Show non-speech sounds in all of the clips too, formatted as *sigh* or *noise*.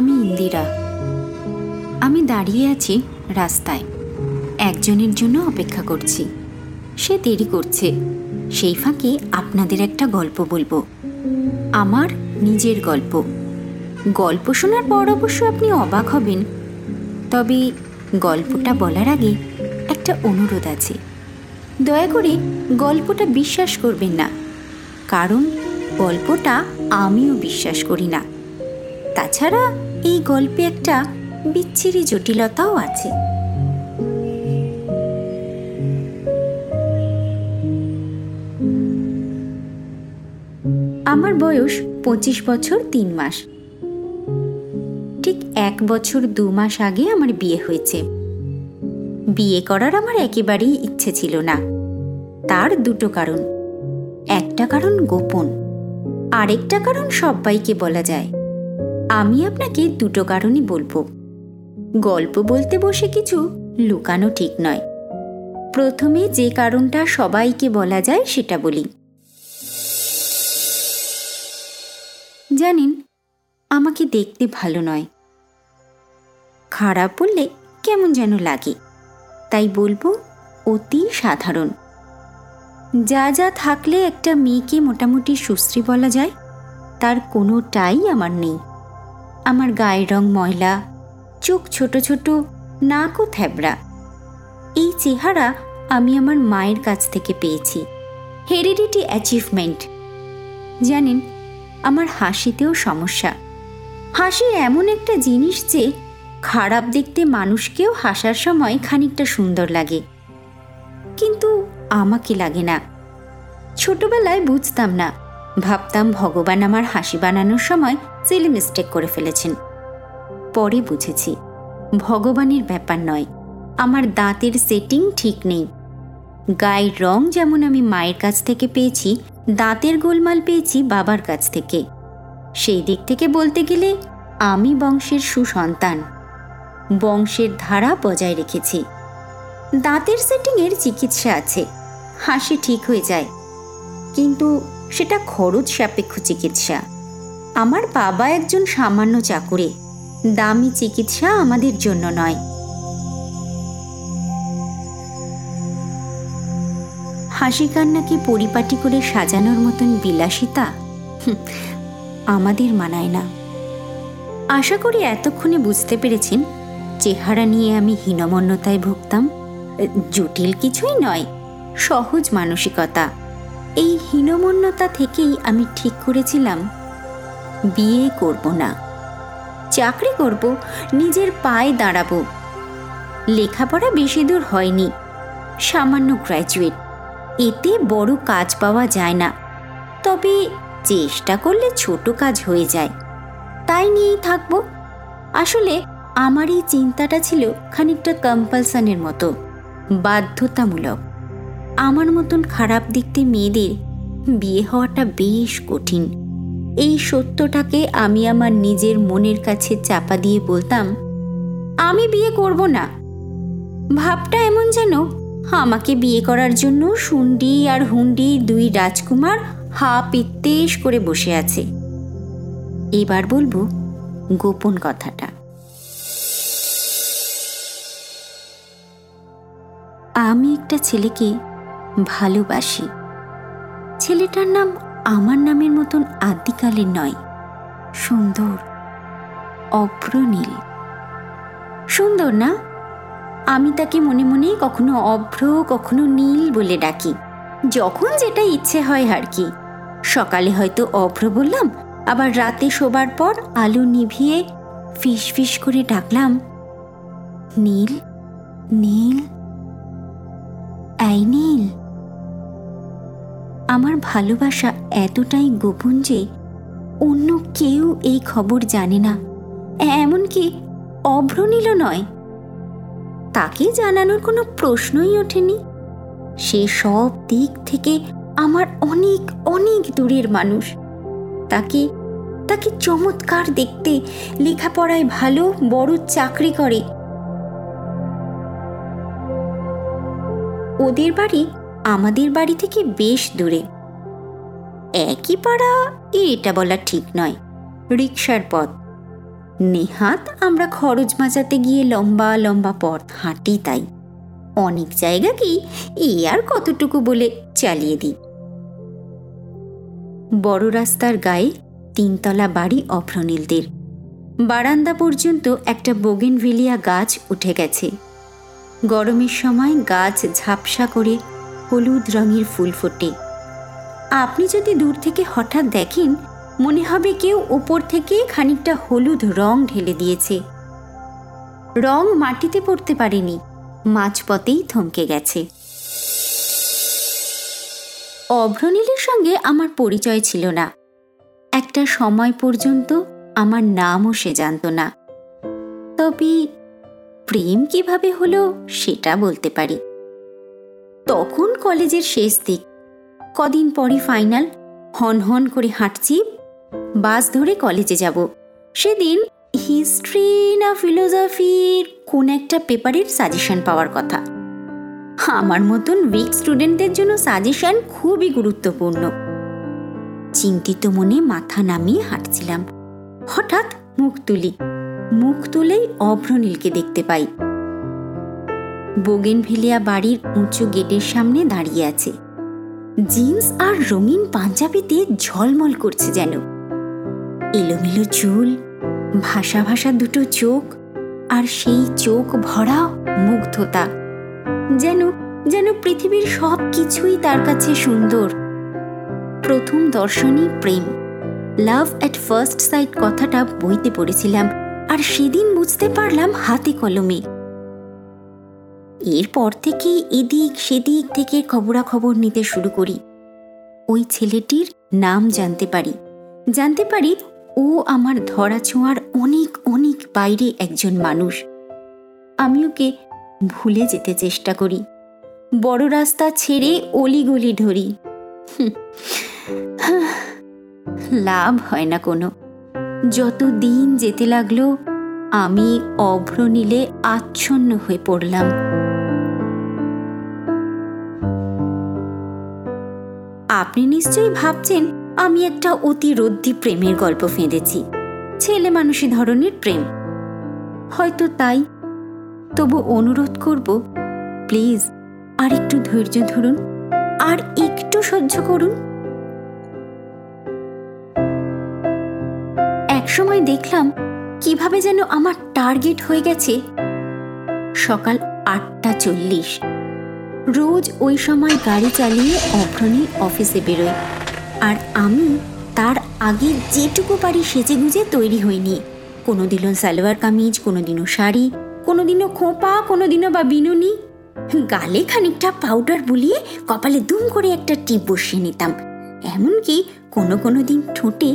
আমি ইন্দিরা। আমি দাঁড়িয়ে আছি রাস্তায়। একজনের জন্য অপেক্ষা করছি। সে দেরি করছে। সেই ফাঁকে আপনাদের একটা গল্প বলব। আমার নিজের গল্প। গল্প শোনার পর অবশ্য আপনি অবাক হবেন। তবে গল্পটা বলার আগে একটা অনুরোধ আছে। দয়া করে গল্পটা বিশ্বাস করবেন না। কারণ গল্পটা আমিও বিশ্বাস করি না। তাছাড়া এই গল্পে একটা বিচ্ছিরি জটিলতাও আছে। আমার বয়স পঁচিশ বছর তিন মাস। ঠিক এক বছর দু মাস আগে আমার বিয়ে হয়েছে। বিয়ে করার আমার একেবারেই ইচ্ছে ছিল না। তার দুটো কারণ। একটা কারণ গোপন, আরেকটা কারণ সবাইকে বলা যায়। আমি আপনাকে দুটো কারণই বলব। গল্প বলতে বসে কিছু লুকানো ঠিক নয়। প্রথমে যে কারণটা সবাইকে বলা যায় সেটা বলি। জানেন, আমাকে দেখতে ভালো নয়। খারাপ বললে কেমন যেন লাগে। তাই বলব, অতি সাধারণ। যা যা থাকলে একটা মেয়েকে মোটামুটি সুশ্রী বলা যায়, তার কোনোটাই আমার নেই। আমার গায়ের রং ময়লা, চোখ ছোট ছোট নাকও থ্যাবড়া। এই চেহারা আমি আমার মায়ের কাছ থেকে পেয়েছি। Heredity achievement. জানেন, আমার হাসিতেও সমস্যা। হাসি এমন একটা জিনিস যে, খারাপ দেখতে মানুষকেও হাসার সময় খানিকটা সুন্দর লাগে। কিন্তু আমাকে লাগে না। ছোটবেলায় বুঝতাম না। ভাবতাম ভগবান আমার হাসি বানানোর সময় সিলি মিস্টেক করে ফেলেছেন। পরে বুঝেছি, ভগবানের ব্যাপার নয়, আমার দাঁতের সেটিং ঠিক নেই। গায়ের রং যেমন আমি মায়ের কাছ থেকে পেয়েছি, দাঁতের গোলমাল পেয়েছি বাবার কাছ থেকে। সেই দিক থেকে বলতে গেলে, আমি বংশের সুসন্তান। বংশের ধারা বজায় রেখেছি। দাঁতের সেটিংয়ের চিকিৎসা আছে, হাসি ঠিক হয়ে যায়। কিন্তু সেটা খরচ সাপেক্ষ চিকিৎসা। আমার বাবা একজন সামান্য চাকুরে। দামি চিকিৎসা আমাদের জন্য নয়। হাসি কান্নাকে পরিপাটি করে সাজানোর মতন বিলাসিতা আমাদের মানায় না। আশা করি এতক্ষণে বুঝতে পেরেছেন চেহারা নিয়ে আমি হীনমন্যতায় ভুগতাম। জটিল কিছুই নয়, সহজ মানসিকতা। এই হীনমন্যতা থেকেই আমি ঠিক করেছিলাম। বিয়ে করব না। চাকরি করব, নিজের পায়ে দাঁড়াবো। লেখাপড়া বেশি দূর হয়নি। সামান্য গ্র্যাজুয়েট এতে বড় কাজ পাওয়া যায় না। তবে চেষ্টা করলে ছোট কাজ হয়ে যায়। তাই নিয়েই থাকব। আসলে আমার এই চিন্তাটা ছিল খানিকটা কম্পালসানের মতো, বাধ্যতামূলক। আমার মতন খারাপ দেখতে মেয়েদের বিয়ে হওয়াটা বেশ কঠিন। এই সত্যটাকে আমি আমার নিজের মনের কাছে চাপা দিয়ে বলতাম, আমি বিয়ে করব না। ভাবটা এমন যেন আমাকে বিয়ে করার জন্য সুন্ডি আর হুন্ডি দুই রাজকুমার হা পিত্তেশ করে বসে আছে। এবার বলব গোপন কথাটা। আমি একটা ছেলেকে ভালোবাসি। ছেলেটার নাম আমার নামের মতন আদিকালের নয়। সুন্দর, অভ্রনীল। সুন্দর না? আমি তাকে মনে মনে কখনো অভ্র, কখনো নীল বলে ডাকি। যখন যেটা ইচ্ছে হয় আর কি। সকালে হয়তো অভ্র বললাম, আবার রাতে শোবার পর আলো নিভিয়ে ফিস ফিস করে ডাকলাম, নীল নীল, এই নীল। আমার ভালোবাসা এতটাই গোপন যে অন্য কেউ এই খবর জানে না। এমনকি অভ্রনীল নয়। তাকে জানানোর কোনো প্রশ্নই ওঠেনি। সে সব দিক থেকে আমার অনেক অনেক দূরের মানুষ। তাকে তাকে চমৎকার দেখতে, লেখাপড়ায় ভালো, বড় চাকরি করে। ওদের বাড়ি আমাদের বাড়ি থেকে বেশ দূরে। একই পাড়া, এটা বলা ঠিক নয় রিক্সার পথ। নেহাত আমরা খরচ বাঁচাতে গিয়ে লম্বা লম্বা পথ হাঁটি তাই। অনেক জায়গা কি এ আর কতটুকু বলে চালিয়ে দিই। বড় রাস্তার গায়ে তিনতলা বাড়ি অভ্রনীলদের। বারান্দা পর্যন্ত একটা বোগেনভিলিয়া গাছ উঠে গেছে। গরমের সময় গাছ ঝাপসা করে হলুদ রঙের ফুল ফোটে। আপনি যদি দূর থেকে হঠাৎ দেখেন, মনে হবে কেউ ওপর থেকে খানিকটা হলুদ রং ঢেলে দিয়েছে। রং মাটিতে পড়তে পারেনি, মাঝপথেই থমকে গেছে। অভ্রনীলের সঙ্গে আমার পরিচয় ছিল না। একটা সময় পর্যন্ত আমার নামও সে জানত না। তবে প্রেম কীভাবে হলো, সেটা বলতে পারি। তখন কলেজের শেষ দিক। কদিন পরই ফাইনাল। হন হন করে হাঁটছি। বাস ধরে কলেজে যাব। সেদিন হিস্ট্রি না ফিলোসফির কোন একটা পেপারের সাজেশন পাওয়ার কথা। আমার মতন উইক স্টুডেন্টদের জন্য সাজেশন খুবই গুরুত্বপূর্ণ। চিন্তিত মনে মাথা নামিয়ে হাঁটছিলাম। হঠাৎ মুখ তুলি। মুখ তুলেই অভ্রনীলকে দেখতে পাই। বোগেনভিলিয়া বাড়ির উঁচু গেটের সামনে দাঁড়িয়ে আছে। জিন্স আর রঙিন পাঞ্জাবিতে ঝলমল করছে যেন। এলোমেলো চুল, ভাষা ভাষা দুটো চোখ, আর সেই চোখ ভরা মুগ্ধতা। যেন যেন পৃথিবীর সব কিছুই তার কাছে সুন্দর। প্রথম দর্শনই প্রেম। লাভ অ্যাট ফার্স্ট সাইট কথাটা বইতে পড়েছিলাম, আর সেদিন বুঝতে পারলাম হাতে কলমে। এরপর থেকে এদিক সেদিক থেকে খবরাখবর নিতে শুরু করি। ওই ছেলেটির নাম জানতে পারি। জানতে পারি ও আমার ধরা ছোঁয়ার অনেক অনেক বাইরে একজন মানুষ। আমি ওকে ভুলে যেতে চেষ্টা করি। বড় রাস্তা ছেড়ে অলিগলি ধরি। *laughs* লাভ হয় না কোনো। যত দিন যেতে লাগল, আমি অভ্র নীলে আচ্ছন্ন হয়ে পড়লাম। আপনি নিশ্চয়ই ভাবছেন আমি একটা অতি রদ্দি প্রেমের গল্প ফেঁদেছি। ছেলে মানুষই ধরনের প্রেম। হয়তো তাই। তবু অনুরোধ করব, প্লিজ আর একটু ধৈর্য ধরুন, আর একটু সহ্য করুন। একসময় দেখলাম, কীভাবে যেন আমার টার্গেট হয়ে গেছে। সকাল আটটা চল্লিশ। রোজ ওই সময় গাড়ি চালিয়ে অভ্রণী অফিসে বেরোয় আর আমি তার আগে যেটুকু পারি সেজে গুজে তৈরি হইনি। কোনো দিনও সালোয়ার কামিজ কোনো দিনও শাড়ি কোনো দিনও খোঁপা কোনো দিনও বা বিনুনি। গালে খানিকটা পাউডার বুলিয়ে কপালে দুম করে একটা টিপ বসিয়ে নিতাম। এমনকি কোনো কোনো দিন ঠোঁটে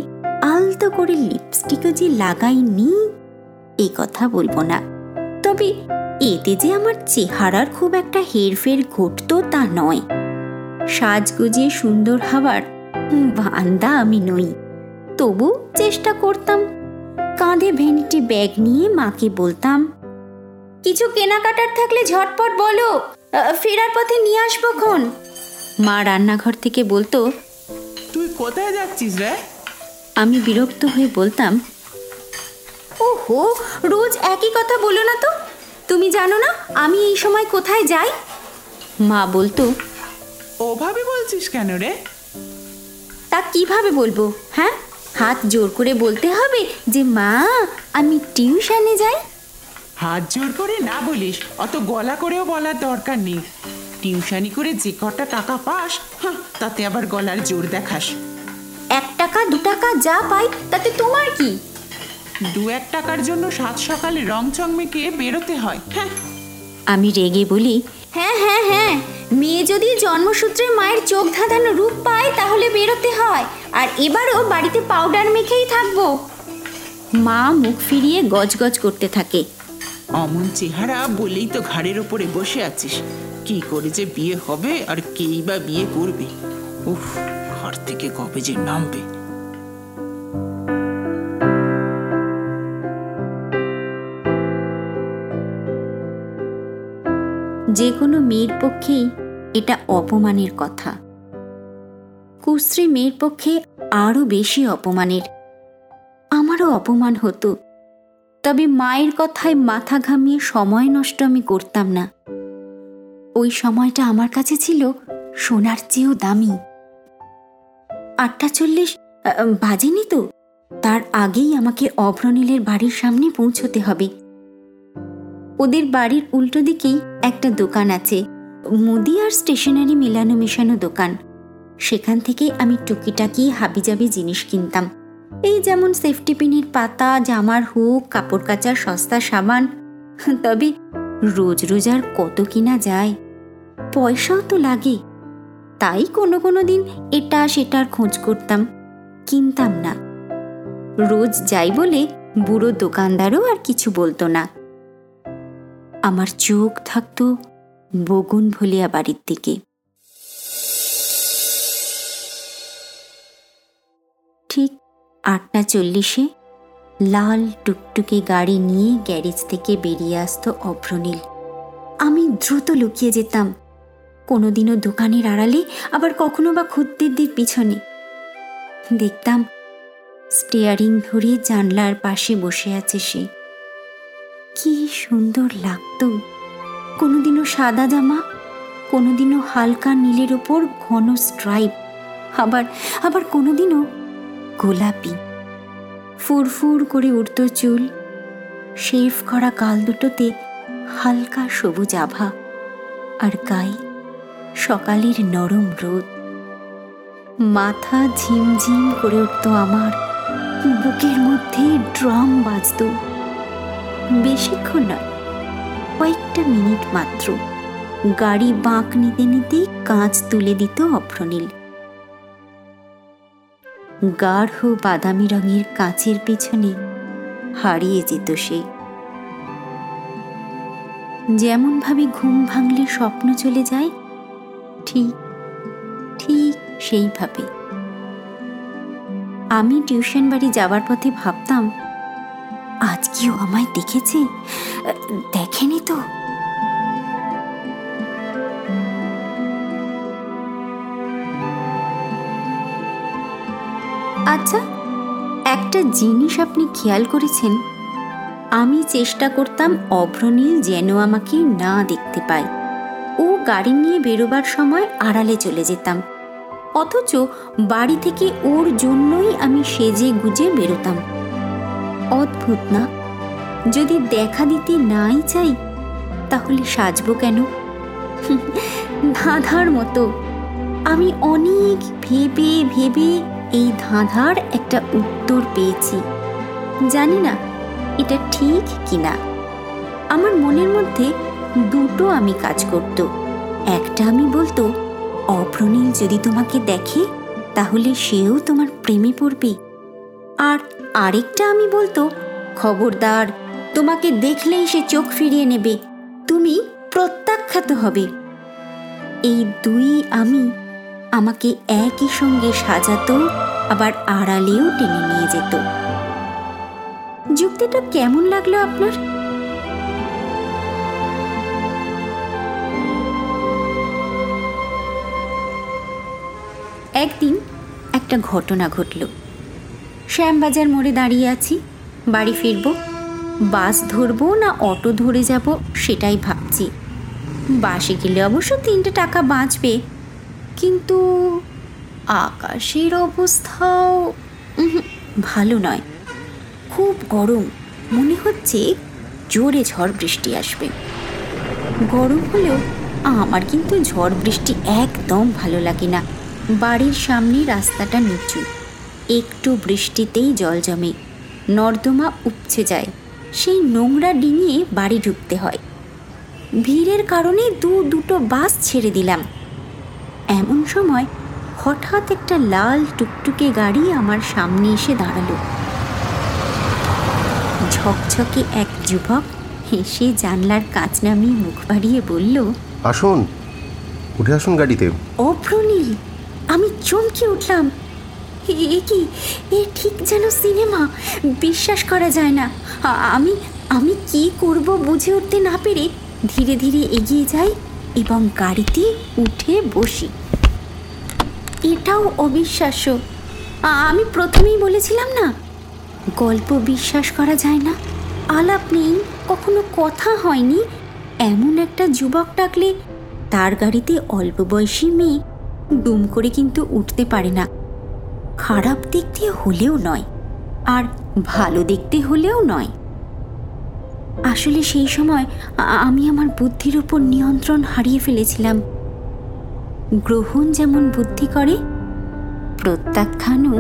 আলতো করে লিপস্টিকও যে লাগাইনি এই কথা বলব না। তবে এতে যে আমার চেহারার খুব একটা হেরফের ঘটতো তা নয়। সাজগুজিয়ে সুন্দর হওয়ার বান্দা আমি নই। তবু চেষ্টা করতাম। কাঁধে ভেনিটি ব্যাগ নিয়ে মাকে বলতাম কিছু কেনাকাটার থাকলে ঝটপট বলো ফেরার পথে নিয়ে আসব খন। মা রান্নাঘর থেকে বলতো তুই কোথায় যাচ্ছিস রে? আমি বিরক্ত হয়ে বলতাম ওহো রোজ একই কথা বলো না তো? তুমি জানো না আমি এই সময় কোথায় যাই? মা বলতো ওভাবে বলছিস কেন রে? তা কীভাবে বলব হ্যাঁ? হাত জোর করে বলতে হবে যে মা আমি টিউশনে যাই? হাত জোর করে না বলিস অত গলা করেও বলার দরকার নেই। টিউশনি করে যে কটা টাকা পাস তাতে আবার গলার জোর দেখাস। এক টাকা দু টাকা যা পাই তাতে তোমার কি? দু এক টাকার জন্য সাত সকালে রং চং মেখে বেরোতে হয়। হ্যাঁ। আমি রেগে বলি হ্যাঁ হ্যাঁ হ্যাঁ। মেয়ে যদি জন্মসূত্রে মায়ের চোখ ধাঁধানো রূপ পায় তাহলে বেরোতে হয়। আর এবারও বাড়িতে পাউডার মেখেই থাকব। মা মুখ ফিরিয়ে গজগজ করতে থাকে। অমন চেহারা বলেই তো ঘাড়ের ওপরে বসে আছিস। কি করে যে বিয়ে হবে আর কেই বা বিয়ে করবে? উফ ঘর থেকে কবে যে নামবে? যে কোনো মেয়ের পক্ষেই এটা অপমানের কথা। কুশ্রী মেয়ের পক্ষে আরও বেশি অপমানের। আমারও অপমান হতো। তবে মায়ের কথায় মাথা ঘামিয়ে সময় নষ্ট আমি করতাম না। ওই সময়টা আমার কাছে ছিল সোনার চেয়েও দামি। আটটা চল্লিশ বাজেনি তো? তার আগেই আমাকে অভ্রনীলের বাড়ির সামনে পৌঁছতে হবে। ওদের বাড়ির উল্টো দিকেই একটা দোকান আছে। মুদি আর স্টেশনারি মেলানো মেশানো দোকান। সেখান থেকে আমি টুকিটাকি হাবিজাবি জিনিস কিনতাম। এই যেমন সেফটি পিনের পাতা, জামার হুক, কাপড় কাচার সস্তা সাবান, তবে রোজ রোজ আর কত কিনা যায়? পয়সাও তো লাগে। তাই কোনো কোনো দিন এটা সেটার খোঁজ করতাম, কিনতাম না। রোজ যাই বলে বুড়ো দোকানদারও আর কিছু বলতো না। আমার চোখ থাকতো বগুন ভলিয়া বাড়ির দিকে। ঠিক আটটা চল্লিশে লাল টুকটুকে গাড়ি নিয়ে গ্যারেজ থেকে বেরিয়ে আসতো অভ্রনীল। আমি দ্রুত লুকিয়ে যেতাম। কোনোদিনও দোকানের আড়ালে, আবার কখনো বা খদ্দেরদের পিছনে। দেখতাম স্টিয়ারিং ধরে জানলার পাশে বসে আছে সে। কি সুন্দর লাগতো। কোনোদিনও সাদা জামা, কোনোদিনও হালকা নীলের ওপর ঘন স্ট্রাইপ আবার আবার কোনোদিনও গোলাপি। ফুরফুর করে উঠত চুল, শেভ করা কাল দুটোতে হালকা সবুজ আভা, আর গায়ে সকালের নরম রোদ। মাথা ঝিমঝিম করে উঠত আমার, বুকের মধ্যে ড্রাম বাজত। বেশিক্ষণ নয়, কয়েকটা মিনিট মাত্র। গাড়ি বাঁক নিতে নিতে কাঁচ তুলে দিত অভ্রনীল গাঢ় বাদামি রঙের কাঁচের পেছনে হারিয়ে যেত সে। যেমন ভাবে ঘুম ভাঙলে স্বপ্ন চলে যায়, ঠিক ঠিক সেইভাবে। আমি টিউশন বাড়ি যাওয়ার পথে ভাবতাম আজ কি ও আমায় দেখেছে? দেখেনি তো। আচ্ছা একটা জিনিস আপনি খেয়াল করেছেন? আমি চেষ্টা করতাম অভ্রনীল যেন আমাকে না দেখতে পায়। ও গাড়ি নিয়ে বেরোবার সময় আড়ালে চলে যেতাম। অথচ বাড়ি থেকে ওর জন্যই আমি সেজে গুজে বেরোতাম। অদ্ভুত না? যদি দেখা দিতে নাই চাই, তাহলে সাজবো কেন? ধাঁধার মতো। আমি অনেক ভেবে ভেবে এই ধাঁধার একটা উত্তর পেয়েছি। জানি না, এটা ঠিক কিনা। আমার মনের মধ্যে দুটো আমি কাজ করত। একটা আমি বলতো অপ্রনীল যদি তোমাকে দেখে, তাহলে সেও তোমার প্রেমে পড়বে। আর আরেকটা আমি বলতো, খবরদার, তোমাকে দেখলেই সে চোখ ফিরিয়ে নেবে, তুমি প্রত্যাখ্যাত হবে। এই দুই আমি আমাকে একই সঙ্গে সাজাতো, আবার আড়ালেও টেনে নিয়ে যেত। যুক্তিটা কেমন লাগল আপনার? একদিন একটা ঘটনা ঘটল। শ্যামবাজার মোড়ে দাঁড়িয়ে আছি। বাড়ি ফিরব, বাস ধরবো না অটো ধরে যাব সেটাই ভাবছি। বাসে গেলে অবশ্য তিনটে টাকা বাঁচবে, কিন্তু আকাশের অবস্থাও ভালো নয়। খুব গরম, মনে হচ্ছে জোরে ঝড় বৃষ্টি আসবে। গরম হলেও আমার কিন্তু ঝড় বৃষ্টি একদম ভালো লাগে না। বাড়ির সামনে রাস্তাটা নিচু। একটু বৃষ্টিতেই জল জমে। নর্দমা উপচে যায়। সেই নোংরা ডিঙিয়ে বাড়ি ঢুকতে হয়। ভিড়ের কারণে দু দুটো বাস ছেড়ে দিলাম। এমন সময় হঠাৎ একটা লাল টুকটুকে গাড়ি আমার সামনে এসে দাঁড়াল। ঝকঝকে এক যুবক হেসে জানলার কাঁচ নামিয়ে মুখ বাড়িয়ে বলল আসুন উঠে আসুন গাড়িতে। অভ্রনীল আমি চমকে উঠলাম। এ- কি? এ ঠিক যেন সিনেমা। বিশ্বাস করা যায় না। আমি আমি কি করব বুঝে উঠতে না পেরে ধীরে ধীরে এগিয়ে যাই এবং গাড়িতে উঠে বসি। এটাও অবিশ্বাস্য। আমি প্রথমেই বলেছিলাম না, গল্প বিশ্বাস করা যায় না। আলাপ নেই, কখনো কথা হয়নি। এমন একটা যুবক ডাকলে, তার গাড়িতে অল্প বয়সী মেয়ে দুম করে কিন্তু উঠতে পারে না। খারাপ দেখতে হলেও নয়, আর ভালো দেখতে হলেও নয়। আসলে সেই সময় আমি আমার বুদ্ধির উপর নিয়ন্ত্রণ হারিয়ে ফেলেছিলাম। গ্রহণ যেমন বুদ্ধি করে, প্রত্যাখ্যানও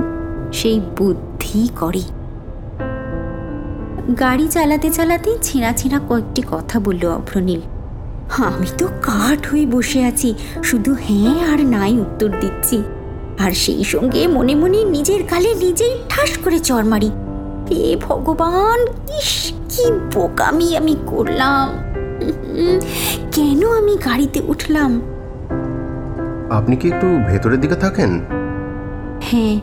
সেই বুদ্ধি করে। গাড়ি চালাতে চালাতে ছেঁড়া ছেঁড়া কয়েকটি কথা বলল অভ্রনীল। আমি তো কাঠ হয়ে বসে আছি, শুধু হ্যাঁ আর নাই উত্তর দিচ্ছি। আর সেই সঙ্গে মনে মনে নিজের গালে নিজেই ঠাস করে চর মারি। হে ভগবান ইস কি বোকামি আমি করলাম। কেন আমি গাড়িতে উঠলাম? আপনি কি একটু ভেতরের দিকে থাকেন? হ্যাঁ।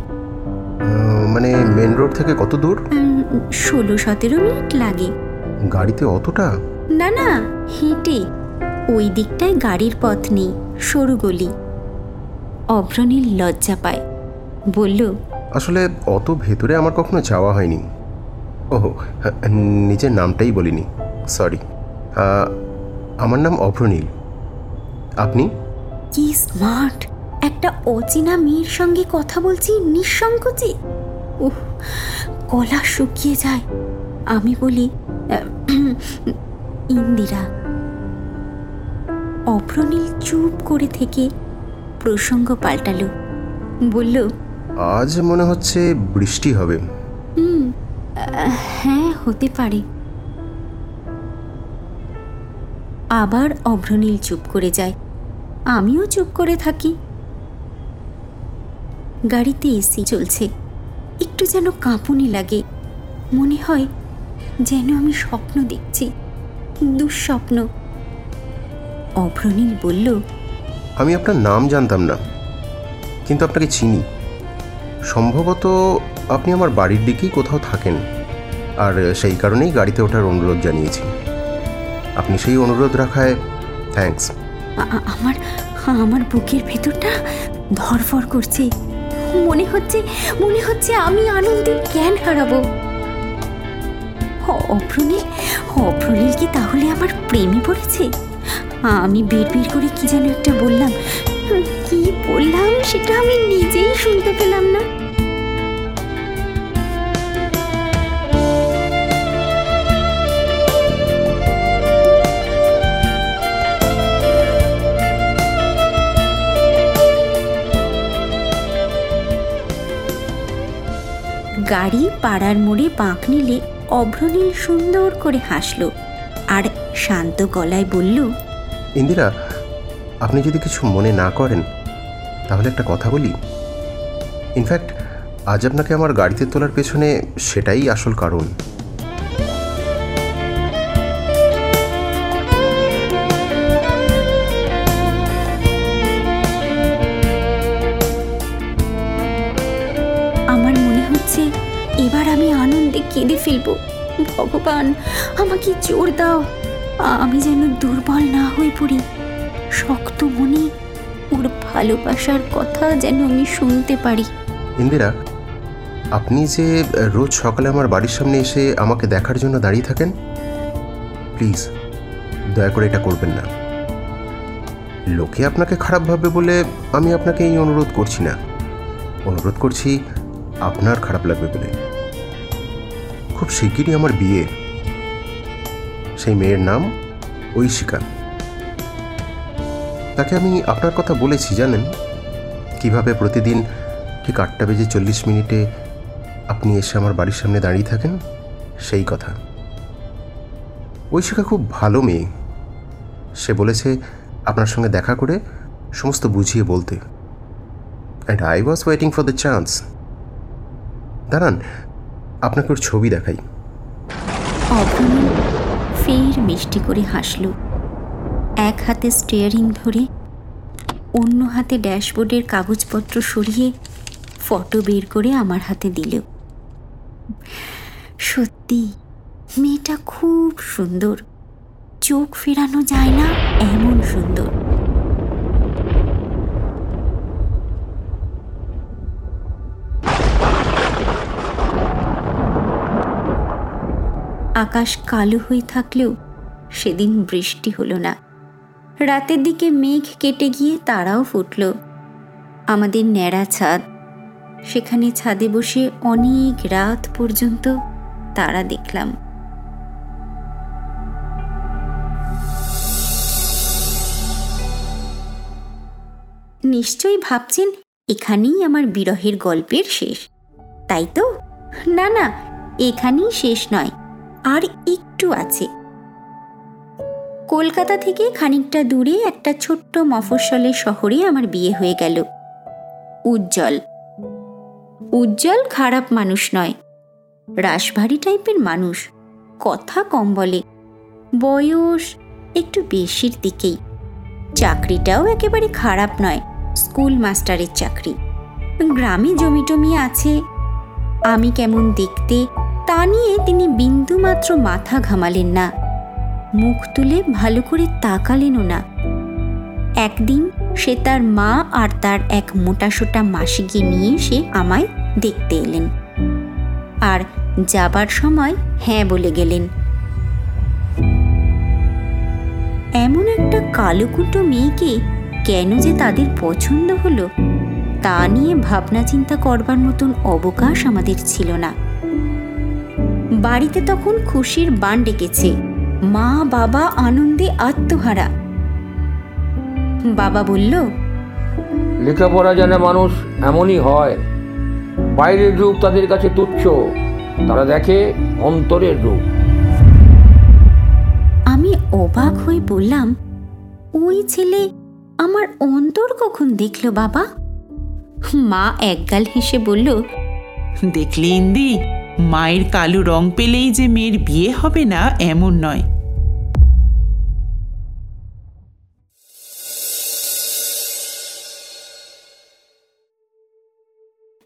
মানে মেন রোড থেকে কত দূর? ষোলো সতেরো মিনিট লাগে। গাড়িতে অতটা? না না হেঁটে। ওই দিকটায় গাড়ির পথ নেই সরু গলি। অভ্রনীল লজ্জা পায়। বলল আসলে অত ভেতরে আমার কখনো যাওয়া হয়নি। ওহো নিজের নামটাই বলিনি সরি আমার নাম অভ্রনীল আপনি? কি স্মার্ট একটা অচেনা মেয়ের সঙ্গে কথা বলছি নিঃসংকোচে উহ গলা শুকিয়ে যায়। আমি বলি ইন্দিরা। অভ্রনীল চুপ করে থেকে প্রসঙ্গ পাল্টালো। বলল আজ মনে হচ্ছে বৃষ্টি হবে। হুম হ্যাঁ হতে পারে। আবার অভ্রনীল চুপ করে যায়। আমিও চুপ করে থাকি। গাড়িতে এসি চলছে। একটু যেন কাঁপুনি লাগে। মনে হয় যেন আমি স্বপ্ন দেখছি দুঃস্বপ্ন। অভ্রনীল বলল আমি আপনার নাম জানতাম না, কিন্তু আপনাকে চিনি। সম্ভবত আপনি আমার বাড়ির দিকেই কোথাও থাকেন, আর সেই কারণেই গাড়িতে ওঠার অনুরোধ জানিয়েছি। আপনি সেই অনুরোধ রাখায় আ- আমার আমার বুকের ভেতরটা ধরফর করছে। মনে হচ্ছে মনে হচ্ছে আমি আনন্দের জ্ঞান হারাবো। অপ্রনীল অপ্রনীল কি তাহলে আমার প্রেমে পড়েছে? আমি বের বের করে কি যেন একটা বললাম। কি বললাম সেটা আমি নিজেই শুনতে পেলাম না। গাড়ি পাড়ার মোড়ে বাঁক নিলে অভ্রনীল সুন্দর করে হাসলো আর শান্ত গলায় বলল ইন্দিরা, আপনি যদি কিছু মনে না করেন, তাহলে একটা কথা বলি। ইনফ্যাক্ট আজ আপনাকে আমার গাড়িতে তোলার পেছনে সেটাই আসল কারণ। আমার মনে হচ্ছে এবার আমি আনন্দে কেঁদে ফেলব। ভগবান, আমাকে জোর দাও। আমি যেন দুর্বল না হয়ে পড়ি। শক্ত মনে ওর ভালোবাসার কথা যেন আমি শুনতে পারি। ইন্দিরা, আপনি যে রোজ সকালে আমার বাড়ির সামনে এসে আমাকে দেখার জন্য দাঁড়িয়ে থাকেন, প্লিজ দয়া করে এটা করবেন না। লোকে আপনাকে খারাপ ভাববে বলে আমি আপনাকে এই অনুরোধ করছি না। অনুরোধ করছি আপনার খারাপ লাগবে বলে। খুব শিগগিরই আমার বিয়ে। সেই মেয়ের নাম ঐশিকা। তাকে আমি আপনার কথা বলেছি, জানেন? কীভাবে প্রতিদিন ঠিক আটটা বেজে চল্লিশ মিনিটে আপনি এসে আমার বাড়ির সামনে দাঁড়িয়ে থাকেন? সেই কথা। ঐশিকা খুব ভালো মেয়ে। সে বলেছে আপনার সঙ্গে দেখা করে সমস্ত বুঝিয়ে বলতে। And I was waiting for the chance দাঁড়ান, আপনাকে ওর ছবি দেখাই। ফের মিষ্টি করে হাসল। এক হাতে স্টিয়ারিং ধরে, অন্য হাতে ড্যাশবোর্ডের কাগজপত্র সরিয়ে ফটো বের করে আমার হাতে দিল। সত্যি, মেয়েটা খুব সুন্দর। চোখ ফেরানো যায় না, এমন সুন্দর। আকাশ কালো হয়ে থাকলেও সেদিন বৃষ্টি হলো না। রাতের দিকে মেঘ কেটে গিয়ে তারাও ফুটল। আমাদের ন্যাড়া ছাদ। সেখানে ছাদে বসে অনেক রাত পর্যন্ত তারা দেখলাম। নিশ্চয়ই ভাবছেন এখানেই আমার বিরহের গল্পের শেষ। তাই তো? না না, এখানেই শেষ নয়। আর একটু আছে। কলকাতা থেকে খানিকটা দূরে একটা ছোট্ট মফস্বলের শহরে আমার বিয়ে হয়ে গেল। উজ্জ্বল। উজ্জ্বল খারাপ মানুষ নয়। রাশভারী টাইপের মানুষ। কথা কম বলে। বয়স একটু বেশির দিকেই। চাকরিটাও একেবারে খারাপ নয়। স্কুল মাস্টারের চাকরি। গ্রামে জমি টমি আছে। আমি কেমন দেখতে তা নিয়ে তিনি বিন্দুমাত্র মাথা ঘামালেন না। মুখ তুলে ভালো করে তাকালেনও না। একদিন সে তার মা আর তার এক মোটাসোটা মাসিকে নিয়ে এসে আমায় দেখতে এলেন। আর যাবার সময় হ্যাঁ বলে গেলেন। এমন একটা কালোকুটো মেয়েকে কেন যে তাদের পছন্দ হলো, তা নিয়ে ভাবনা চিন্তা করবার মতন অবকাশ আমাদের ছিল না। বাড়িতে তখন খুশির বান ডেকেছে। মা বাবা আনন্দে আত্মহারা। বাবা বলল লেখাপড়া জানা মানুষ এমনই হয়। বাইরের রূপ তাদের কাছে তুচ্ছ। তারা দেখে অন্তরের রূপ। আমি অবাক হয়ে বললাম ওই ছেলে আমার অন্তর কখন দেখল বাবা? মা একগাল হেসে বলল দেখলি ইন্দি? মায়ের কালো রং পেলেই যে মেয়ের বিয়ে হবে না, এমন নয়।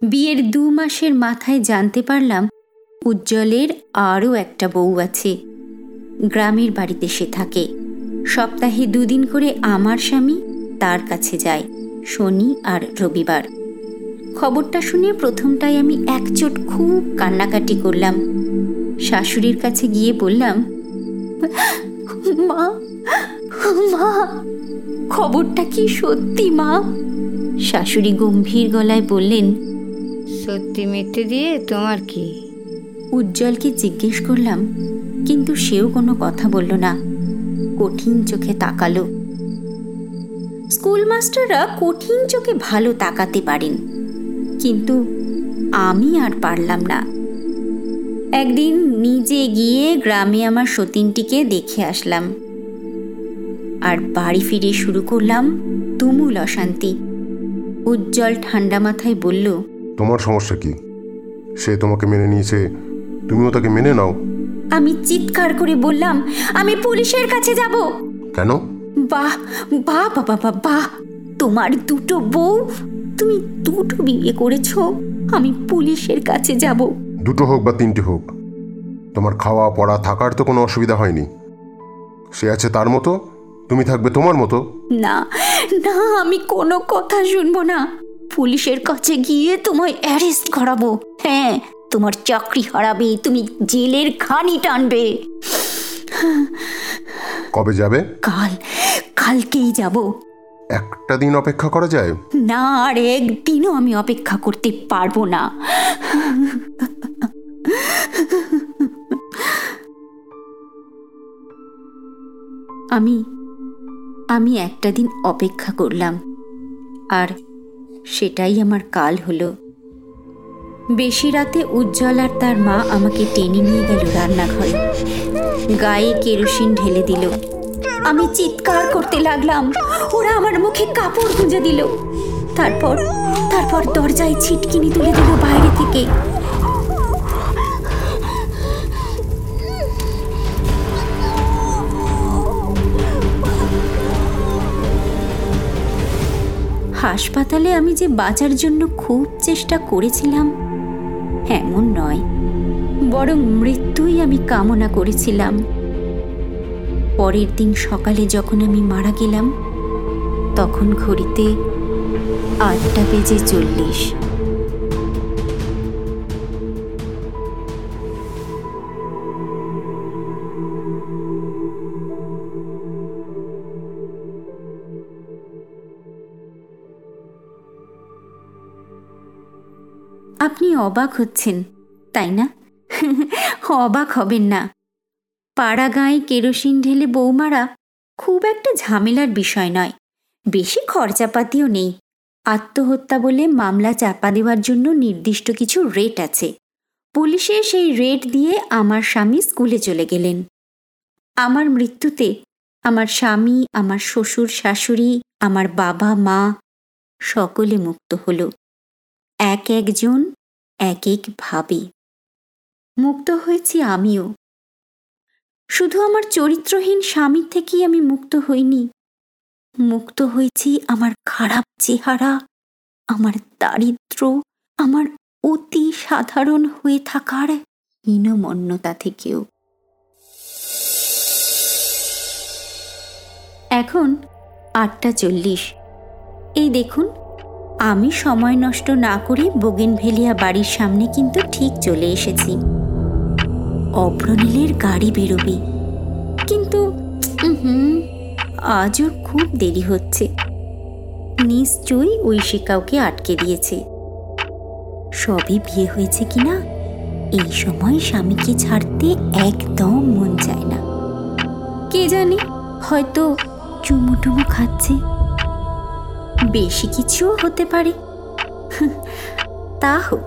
বিয়ের দু মাসের মাথায় জানতে পারলাম, উজ্জ্বলের আরও একটা বউ আছে। গ্রামের বাড়িতে সে থাকে। সপ্তাহে দুদিন করে আমার স্বামী তার কাছে যায়, শনি আর রবিবার। খবরটা শুনে প্রথমটাই আমি একচোট খুব কান্নাকাটি করলাম। শাশুড়ির কাছে গিয়ে বললাম মা মা খবরটা কি সত্যি মা? শাশুড়ি গম্ভীর গলায় বললেন সত্যি মিথ্যে দিয়ে তোমার কি? উজ্জ্বলকে জিজ্ঞেস করলাম কিন্তু সেও কোনো কথা বলল না। কঠিন চোখে তাকালো। স্কুল মাস্টাররা কঠিন চোখে ভালো তাকাতে পারেন কিন্তু আমি আর পারলাম না। একদিন নিজে গিয়ে গ্রামে আমার সতীনটিকে দেখে আসলাম। আর বাড়ি ফিরে শুরু করলাম তুমুল অশান্তি। উজ্জ্বল ঠান্ডা মাথায় বলল তোমার সমস্যা কি? সে তোমাকে মেনে নিয়েছে। তুমিও তাকে মেনে নাও। আমি চিৎকার করে বললাম আমি পুলিশের কাছে যাব। কেন? বাহ বাহ বাবা বাহ তোমার দুটো বউ তুমি দুটো বিয়ে করেছ আমি পুলিশের কাছে যাব। দুটো হোক বা তিনটে হোক তোমার খাওয়া পড়া থাকার তো কোনো অসুবিধা হয়নি। সে আছে তার মতো তুমি থাকবে তোমার মতো। না না আমি কোনো কথা শুনব না। পুলিশের কাছে গিয়ে তোমায় অ্যারেস্ট করাবো। হ্যাঁ তোমার চাকরি হারাবে তুমি জেলের খানি টানবে। কবে যাবে? কাল কালকেই যাব। একটা দিন অপেক্ষা করা যায়? না, আর একদিনও আমি অপেক্ষা করতে পারব না। আমি আমি একটা দিন অপেক্ষা করলাম। আর সেটাই আমার কাল হলো। বেশি রাতে উজ্জ্বল আর তার মা আমাকে টেনে নিয়ে গেল রান্নাঘরে। গায়ে কেরোসিন ঢেলে দিল। আমি চিৎকার করতে লাগলাম। ওরা আমার মুখে কাপড় গুঁজে দিল। তারপর তারপর দরজায় ছিটকিনি তুলে দিল বাইরে থেকে। হাসপাতালে আমি যে বাঁচার জন্য খুব চেষ্টা করেছিলাম, এমন নয়। বরং মৃত্যুই আমি কামনা করেছিলাম। পরের দিন সকালে যখন আমি মারা গেলাম, তখন ঘড়িতে আটটা বেজে চল্লিশ। আপনি অবাক হচ্ছেন, তাই না? *laughs* অবাক হবেন না। পাড়া গাঁয়ে কেরোসিন ঢেলে বৌমারা খুব একটা ঝামেলার বিষয় নয়। বেশি খরচাপাতিও নেই। আত্মহত্যা বলে মামলা চাপা দেওয়ার জন্য নির্দিষ্ট কিছু রেট আছে। পুলিশে সেই রেট দিয়ে আমার স্বামী স্কুলে চলে গেলেন। আমার মৃত্যুতে আমার স্বামী, আমার শ্বশুর, শাশুড়ি, আমার বাবা, মা সকলে মুক্ত হল। এক একজন, এক একভাবে মুক্ত হয়েছি আমিও। শুধু আমার চরিত্রহীন স্বামীর থেকেই আমি মুক্ত হইনি। মুক্ত হয়েছি আমার খারাপ চেহারা, আমার দারিদ্র, আমার অতি সাধারণ হয়ে থাকার হীনমন্যতা থেকেও। এখন আটটা চল্লিশ। এই দেখুন, আমি সময় নষ্ট না করে বোগেনভেলিয়া বাড়ির সামনে কিন্তু ঠিক চলে এসেছি। অভ্রনীলের গাড়ি বেরোবে। কিন্তু হুম আজ ওর খুব দেরি হচ্ছে। নিশ্চয়ই ঐশী কাউকে আটকে দিয়েছে। সবই বিয়ে হয়েছে কিনা, এই সময় স্বামীকে ছাড়তে একদম মন চায় না। কে জানে, হয়তো চুমু টুমু খাচ্ছে। বেশি কিছুও হতে পারে। তা হোক,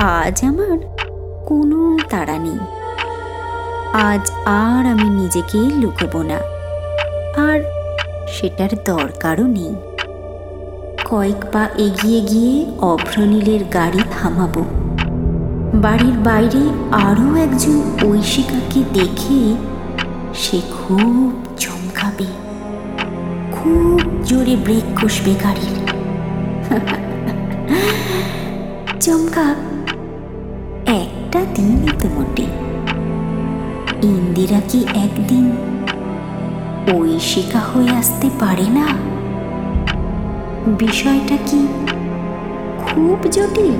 আজ আমার কোনো তাড়া নেই। আজ আর আমি নিজেকে লুকোবো না। আর সেটার দরকারও নেই। কয়েক পা এগিয়ে গিয়ে অভ্রনীলের গাড়ি থামাবো। বাড়ির বাইরে আরও একজন ঐশিকাকে দেখে সে খুব চমকাবে। খুব জোরে ব্রেক কষবে গাড়ির। *laughs* চমকা একটা দিনই তো বটে। ইন্দিরা কি একদিন ঐশিকা হয়ে আসতে পারে না? বিষয়টা কি খুব জটিল?